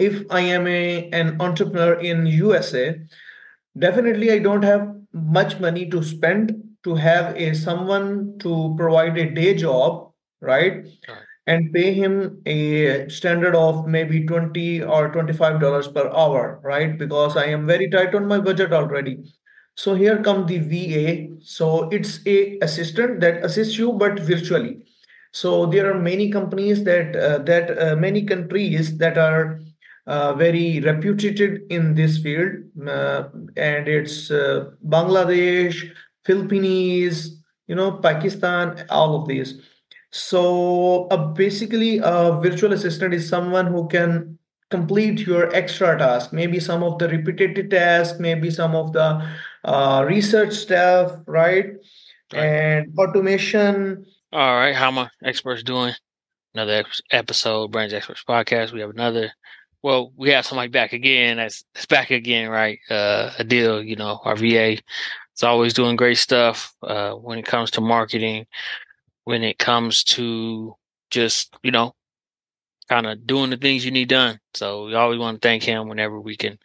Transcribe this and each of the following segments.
if I am a an entrepreneur in USA, definitely I don't have much money to spend to have a someone to provide a day job, right? And pay him a standard of maybe 20 or $25 per hour, right? Because I am very tight on my budget already. So here come the VA. So it's a assistant that assists you, but virtually. So there are many companies that uh, that uh, many countries that are uh, very reputed in this field, uh, and it's uh, Bangladesh, Philippines, you know, Pakistan, all of these. So uh, basically, a virtual assistant is someone who can complete your extra task, maybe some of the repetitive tasks, maybe some of the uh, research stuff, right? Right. And automation. All right. How my experts doing? Another episode, Brands Experts Podcast. We have another. Well, we have somebody back again. That's, that's back again, right? Uh, Adil, you know, our VA. It's always doing great stuff uh, when it comes to marketing, when it comes to just, you know, kind of doing the things you need done. So we always want to thank him whenever we can,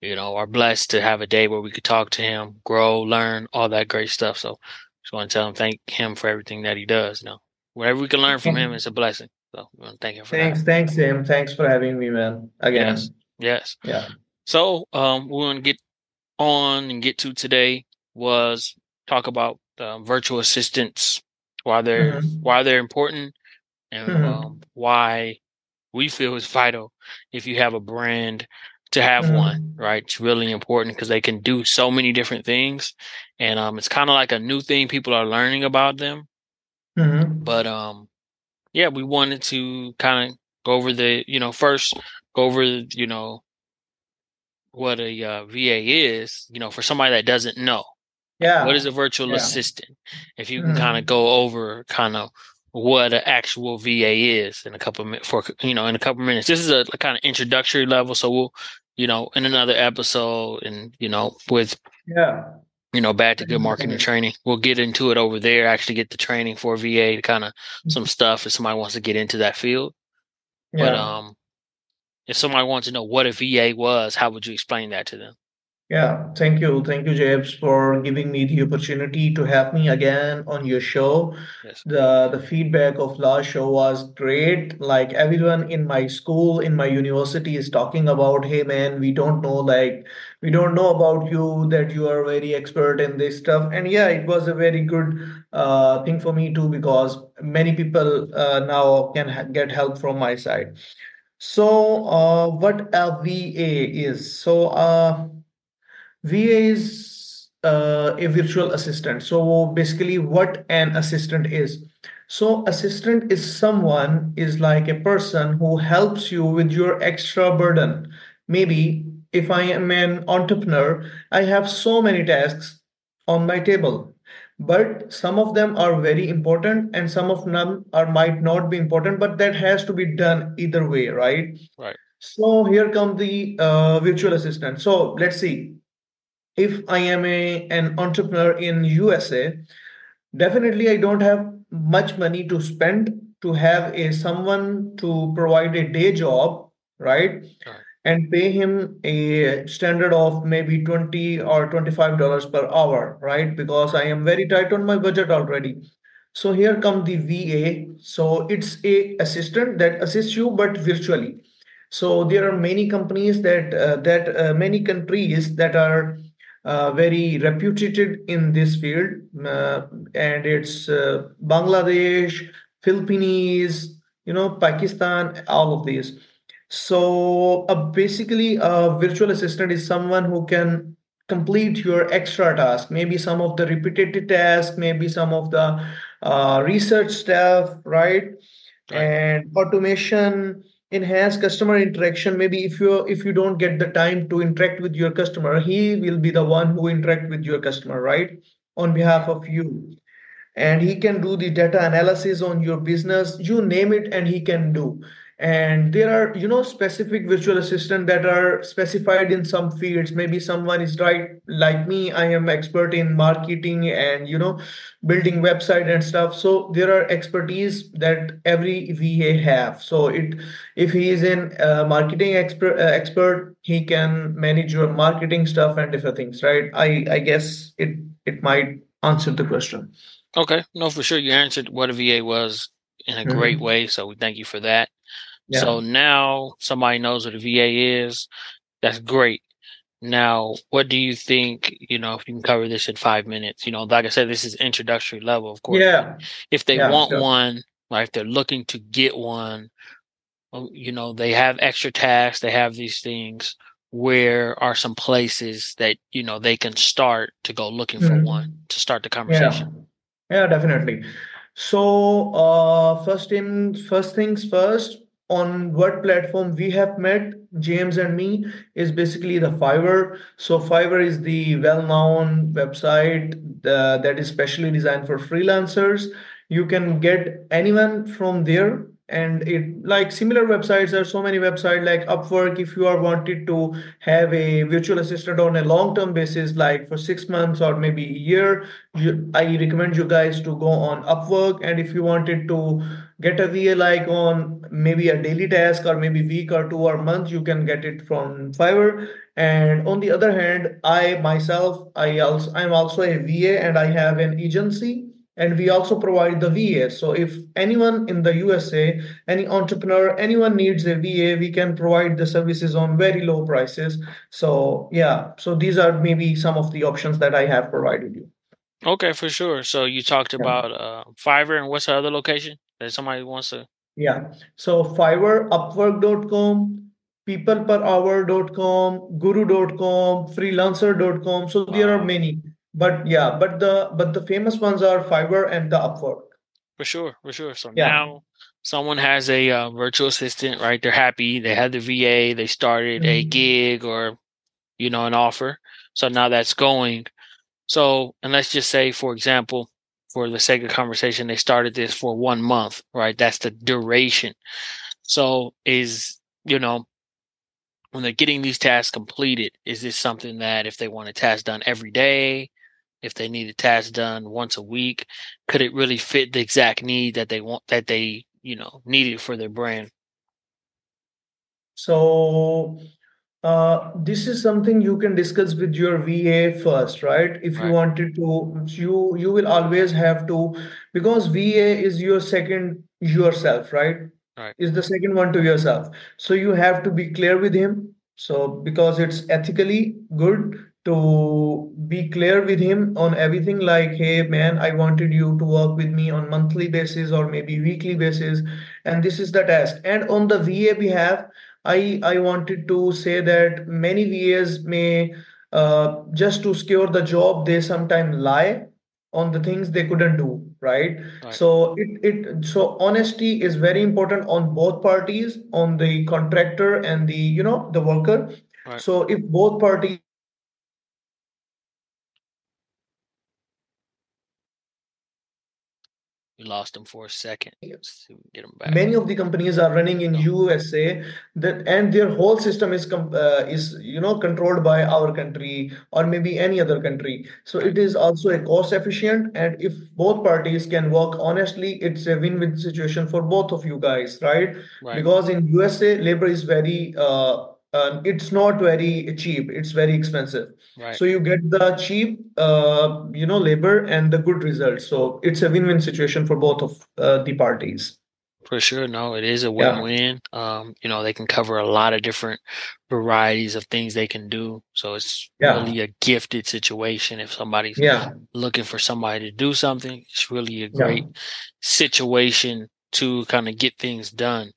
you know, are blessed to have a day where we could talk to him, grow, learn, all that great stuff. So just want to tell him, thank him for everything that he does. You know, whatever we can learn from him is a blessing. So we want to thank you for Thanks, that. thanks, Sam. Thanks for having me, man. Again. Yes. Yes. Yeah. So um, we're gonna get on and get to today was talk about um, virtual assistants, why they're Mhm. why they're important, and Mhm. um, why we feel is vital if you have a brand to have Mhm. one. Right, it's really important because they can do so many different things, and um, it's kind of like a new thing people are learning about them. Mhm. But um, yeah, we wanted to kind of go over the you know first go over you know what a uh, VA is, you know, for somebody that doesn't know. Yeah. What is a virtual Yeah. assistant? If you can kind of go over kind of what an actual VA is in a couple of minutes for you know in a couple of minutes. This is a, kind of introductory level, so we'll you know in another episode and you know with Yeah. You know back to good marketing training, we'll get into it over there. Actually, get the training for VA to kind of Mm-hmm. some stuff if somebody wants to get into that field. But Yeah. um, if somebody wants to know what a VA was, how would you explain that to them? Yeah, thank you. Thank you, James, for giving me the opportunity to have me again on your show. Yes. The the feedback of last show was great. Like everyone in my school, in my university is talking about, hey man, we don't know, like we don't know about you, that you are very expert in this stuff. And yeah, it was a very good uh, thing for me too, because many people uh, now can ha get help from my side. So, uh, what a VA is? So, uh, VA is uh, a virtual assistant. So basically, what an assistant is. So assistant is someone is like a person who helps you with your extra burden. Maybe if I am an entrepreneur, I have so many tasks on my table, but some of them are very important and some of them are might not be important, but that has to be done either way, right? Right. So here come the uh, virtual assistant. So let's see if I am a an entrepreneur in USA, definitely I don't have much money to spend to have a someone to provide a day job, right? Right. And pay him a standard of maybe 20 or $25 per hour, right? Because I am very tight on my budget already. So here come the VA. So it's a assistant that assists you, but virtually. So there are many companies that uh, that uh, many countries that are uh, very reputed in this field, uh, and it's uh, Bangladesh, Philippines, you know, Pakistan, all of these. So uh, basically, a virtual assistant is someone who can complete your extra task, maybe some of the repetitive tasks, maybe some of the uh, research stuff, right? Right. And automation enhance customer interaction. Maybe if you if you don't get the time to interact with your customer he will be the one who interact with your customer right? On behalf of you. And he can do the data analysis on your business. You name it and he can do and there are you know specific virtual assistant that are specified in some fields. Maybe someone is right like me i am expert in marketing and you know building website and stuff. So there are expertise that every va have. So it if he is in uh, marketing expert uh, expert he can manage your marketing stuff and different things right? I i guess it it might answer the question. Okay. No for sure you answered what a va was in a great mm-hmm. way so we thank you for that yeah. So now somebody knows what a VA is. That's great. Now, what do you think? You know, if you can cover this in five minutes, you know, like I said, this is introductory level, of course. Yeah. If they yeah, want sure. one, like if they're looking to get one, you know, they have extra tasks, they have these things. Where are some places that you know they can start to go looking for mm-hmm. one to start the conversation? Yeah, yeah definitely. So, uh, first in first things first, on what platform we have met james and me is basically the fiverr. So fiverr is the well-known website uh, that is specially designed for freelancers. You can get anyone from there and it like similar websites there are so many websites like upwork if you are wanted to have a virtual assistant on a long term basis like for six months or maybe a year you, i recommend you guys to go on upwork. And if you wanted to get a va like on maybe a daily task or maybe week or two or month you can get it from fiverr and on the other hand i myself i also i'm also a va and i have an agency and we also provide the VA. So if anyone in the USA, any entrepreneur, anyone needs a VA, we can provide the services on very low prices. So yeah, so these are maybe some of the options that I have provided you. Okay, for sure. So you talked about uh, Fiverr and what's the other location somebody wants to? Yeah. So Fiverr, Upwork.com, peopleperhour.com, guru.com, freelancer.com. So there are many but yeah but the but the famous ones are fiverr and the upwork for sure for sure so yeah. now someone has a uh, virtual assistant right they're happy they had the va they started mm-hmm. a gig or you know an offer so now that's going so and let's just say for example for the sake of conversation they started this for one month right? That's the duration. So is you know when they're getting these tasks completed is this something that if they want a task done every day if they need a task done once a week could it really fit the exact need that they want that they you know needed for their brand? So uh, this is something you can discuss with your va first right? If right. you wanted to you you will always have to because va is your second yourself right? Right. is the second one to yourself. So you have to be clear with him. So because it's ethically good to be clear with him on everything like hey man i wanted you to work with me on monthly basis or maybe weekly basis and this is the task and on the va behalf i i wanted to say that many vas may uh, just to secure the job they sometimes lie on the things they couldn't do right? right, so it it so honesty is very important on both parties on the contractor and the you know the worker right. so if both parties We lost him for a second. get him back. Many of the companies are running in. USA that and their whole system is uh, is you know controlled by our country or maybe any other country. So it is also a cost efficient and if both parties can work honestly, it's a win-win situation for both of you guys, right? right. Because in USA labor is very uh, uh, it's not very cheap it's very expensive right. so you get the cheap uh, you know labor and the good results so it's a win-win situation for both of uh, the parties for sure no it is a win-win yeah. um, you know they can cover a lot of different varieties of things they can do so it's yeah. really a gifted situation if somebody's yeah. looking for somebody to do something it's really a great situation to kind of get things done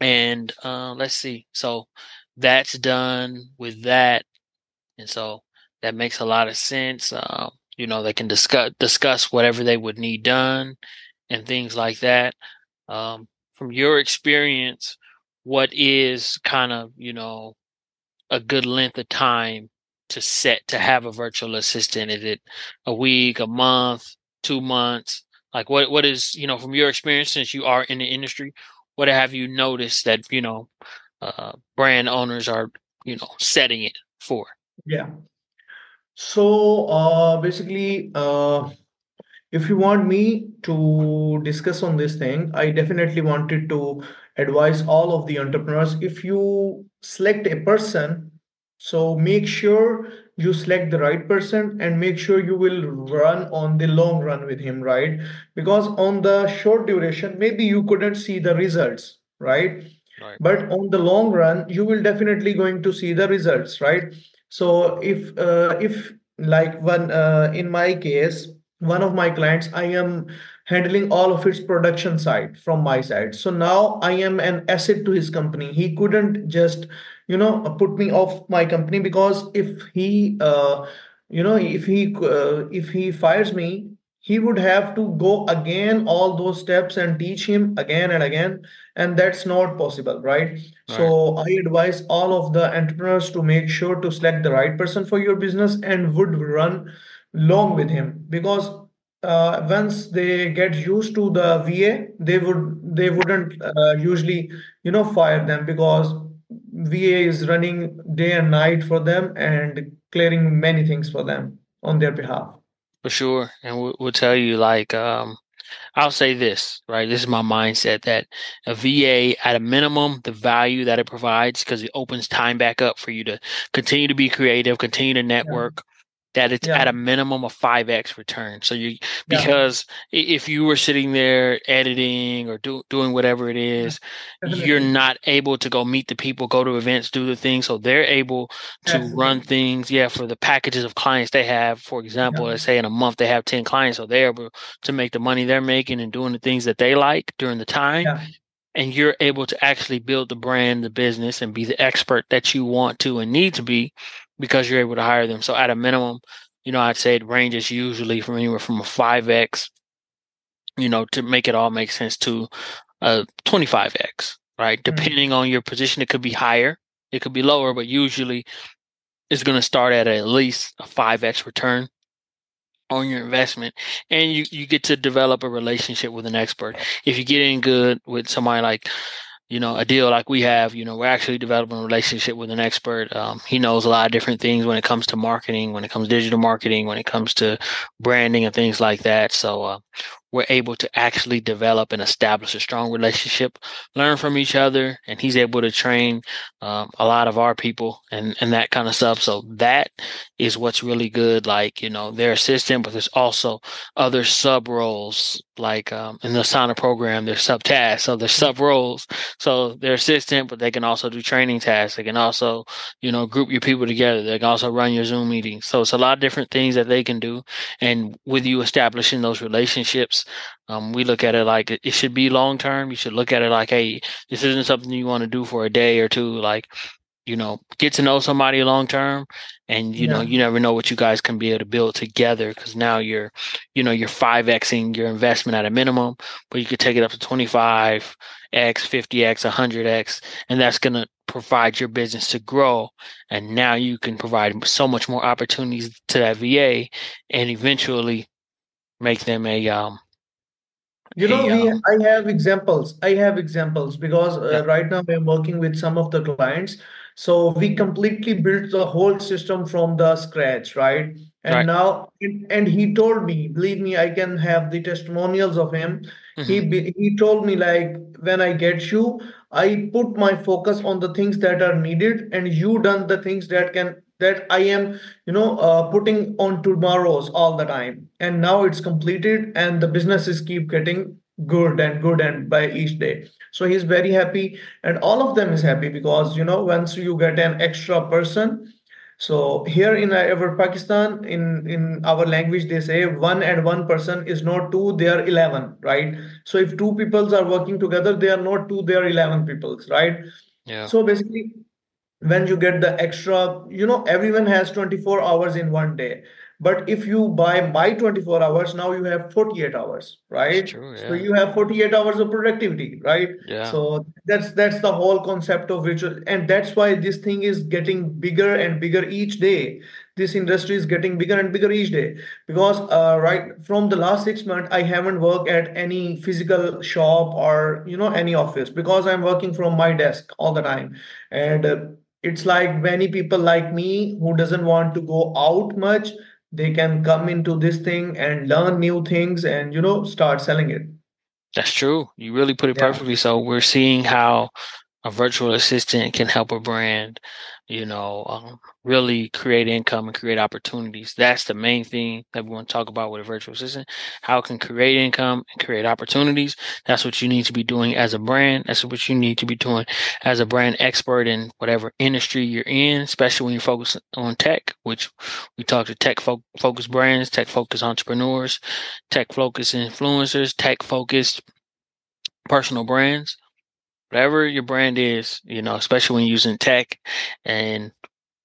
and uh, let's see. So that's done with that. And so that makes a lot of sense. Uh, you know, they can discuss discuss whatever they would need done and things like that. Um, from your experience, what is kind of, you know, a good length of time to set to have a virtual assistant? Is it a week, a month, two months? Like what what is, you know, from your experience since you are in the industry, what have you noticed that you know uh, brand owners are you know setting it for? Yeah. So uh, basically, uh, if you want me to discuss on this thing, I definitely wanted to advise all of the entrepreneurs. If you select a person, so make sure you select the right person and make sure you will run on the long run with him, right? Because on the short duration, maybe you couldn't see the results, right? Right. But on the long run, you will definitely going to see the results, right? So if uh, if like one uh, in my case, one of my clients, I am handling all of its production side from my side. So now I am an asset to his company. He couldn't just you know put me off my company because if he uh, you know if he uh, if he fires me he would have to go again all those steps and teach him again and again and that's not possible right Right. so i advise all of the entrepreneurs to make sure to select the right person for your business and would run long with him because uh, once they get used to the va they would they wouldn't uh, usually you know fire them because va is running day and night for them and clearing many things for them on their behalf For sure. And we'll, we'll tell you, like, um, I'll say this, right? This is my mindset that a VA, at a minimum, the value that it provides, because it opens time back up for you to continue to be creative, continue to yeah network, that it's yeah at a minimum of 5x return. So you, because i- if you were sitting there editing or do, doing whatever it is you're not able to go meet the people, go to events, do the things. So they're able to run things, yeah, for the packages of clients they have. For example, yeah let's say in a month they have 10 clients, so they're able to make the money they're making and doing the things that they like during the time. yeah And you're able to actually build the brand, the business, and be the expert that you want to and need to be because you're able to hire them. So at a minimum, you know, I'd say it ranges usually from anywhere from a 5x, you know, to make it all make sense to a 25x, right? Mm, Depending on your position, it could be higher, it could be lower, but usually it's going to start at at least a 5x return on your investment and you, you get to develop a relationship with an expert if you get in good with somebody like you know Adil like we have you know we're actually developing a relationship with an expert. Um, he knows a lot of different things when it comes to marketing when it comes to digital marketing when it comes to branding and things like that. So uh, we're able to actually develop and establish a strong relationship learn from each other and he's able to train um, a lot of our people and and that kind of stuff. So that is what's really good like you know their assistant but there's also other sub roles like um, in the Asana program there's sub tasks so there's sub roles. So they're assistant but they can also do training tasks. They can also you know group your people together. They can also run your zoom meetings. So it's a lot of different things that they can do. And with you establishing those relationships um, we look at it like it should be long term you should look at it like hey this isn't something you want to do for a day or two. Like you know get to know somebody long term and you know you never know what you guys can be able to build together because now you're you know you're 5xing your investment at a minimum but you could take it up to 25x 50x 100x and that's going to provide your business to grow. And now you can provide so much more opportunities to that va and eventually make them a um You know, a we um I have examples. I have examples because yeah uh, right now I'm working with some of the clients. So we completely built the whole system from the scratch, right? And right now, and, he told me, believe me, I can have the testimonials of him. He hmm be- he told me like, when I get you, I put my focus on the things that are needed, and you done the things that can that I am you know uh, putting on tomorrows all the time and now it's completed and the businesses keep getting good and good and by each day so he's very happy and all of them is happy because you know once you get an extra person so here in our Pakistan, in in our language, they say one and one person is not two; they are eleven, right? So if two peoples are working together, they are not two; they are eleven peoples, right? yeah So basically, when you get the extra, you know, everyone has 24 hours in one day. But if you buy my 24 hours, now you have 48 hours, right? true So you have 48 hours of productivity, right? yeah So that's that's the whole concept of virtual, and that's why this thing is getting bigger and bigger each day. this industry is getting bigger and bigger each day because uh, right from the last six months i haven't worked at any physical shop or you know any office because i'm working from my desk all the time and uh, it's like many people like me who doesn't want to go out much they can come into this thing and learn new things and you know start selling it. That's true. You really put it yeah. perfectly. So we're seeing how a virtual assistant can help a brand you know, um, really create income and create opportunities. That's the main thing that we want to talk about with a virtual assistant. How it can create income and create opportunities. That's what you need to be doing as a brand. That's what you need to be doing as a brand expert in whatever industry you're in, especially when you're focused on tech, which we talk to tech fo- focused brands, tech focused entrepreneurs, tech focused influencers, tech focused personal brands whatever your brand is, you know, especially when using tech and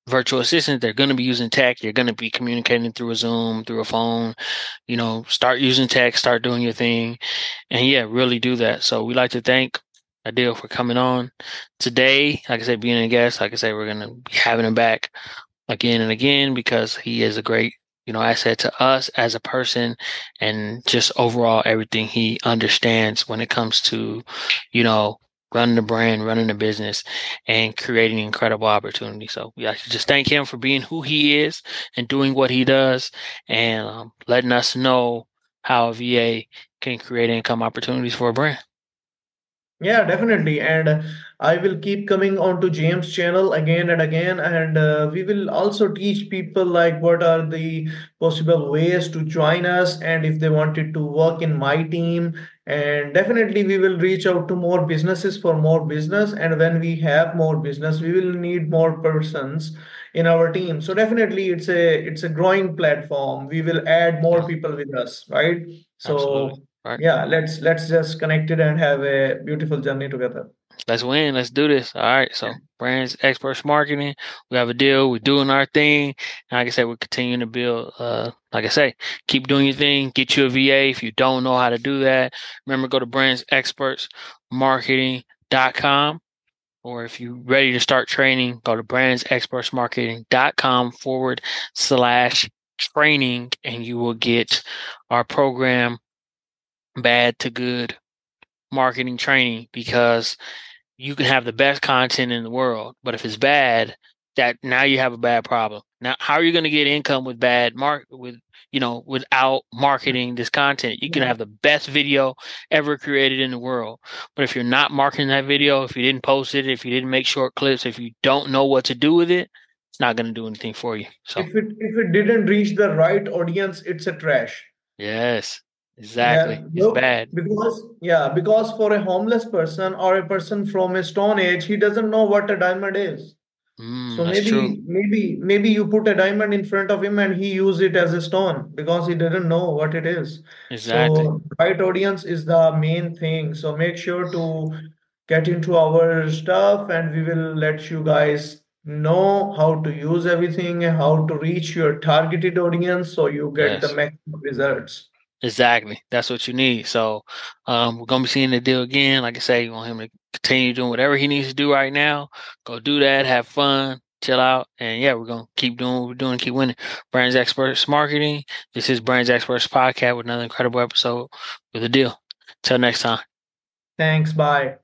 virtual assistants, they're going to be using tech. You're going to be communicating through a Zoom, through a phone. You know, start using tech, start doing your thing, and yeah, really do that. So we like to thank Adil for coming on today. Like I said, being a guest. Like I said, we're going to be having him back again and again because he is a great you know asset to us as a person and just overall everything he understands when it comes to you know running the brand, running the business, and creating incredible opportunity. So to just thank him for being who he is and doing what he does, and um, letting us know how a VA can create income opportunities for a brand. Yeah, definitely. And I will keep coming onto James' channel again and again. And uh, we will also teach people like what are the possible ways to join us and if they wanted to work in my team. And definitely we will reach out to more businesses for more business. And when we have more business, we will need more persons in our team. So definitely it's a it's a growing platform. We will add more people with us, right? So. Right. Yeah, let's let's just connect it and have a beautiful journey together. Let's win. Let's do this. All right. So, brands, experts, marketing. We have Adil. We're doing our thing. And like I said, we're continuing to build. Uh, like I say, keep doing your thing. Get you a VA if you don't know how to do that. Remember, go to brands, experts, marketing.com. Or if you're ready to start training, go to brandsexpertsmarketing.com forward slash training, and you will get our program bad to good marketing training because you can have the best content in the world, but if it's bad, that now you have a bad problem. Now, how are you going to get income with bad mark with you know without marketing this content? You can mm-hmm. have the best video ever created in the world, but if you're not marketing that video, if you didn't post it, if you didn't make short clips, if you don't know what to do with it, it's not going to do anything for you. So if it if it didn't reach the right audience, it's a trash. Yes, Exactly. Yeah, it's bad. Because yeah, because for a homeless person or a person from a stone age, he doesn't know what a diamond is. Mm, so maybe true. maybe maybe you put a diamond in front of him and he use it as a stone because he didn't know what it is. Exactly. So right audience is the main thing. So make sure to get into our stuff and we will let you guys know how to use everything and how to reach your targeted audience so you get yes. the maximum results. Exactly. That's what you need. So um, we're gonna be seeing the deal again. Like I say, you want him to continue doing whatever he needs to do right now. Go do that, have fun, chill out, and yeah, we're gonna keep doing what we're doing, keep winning. Brands Experts Marketing. This is Brands Experts Podcast with another incredible episode with Adil. Till next time. Thanks. Bye.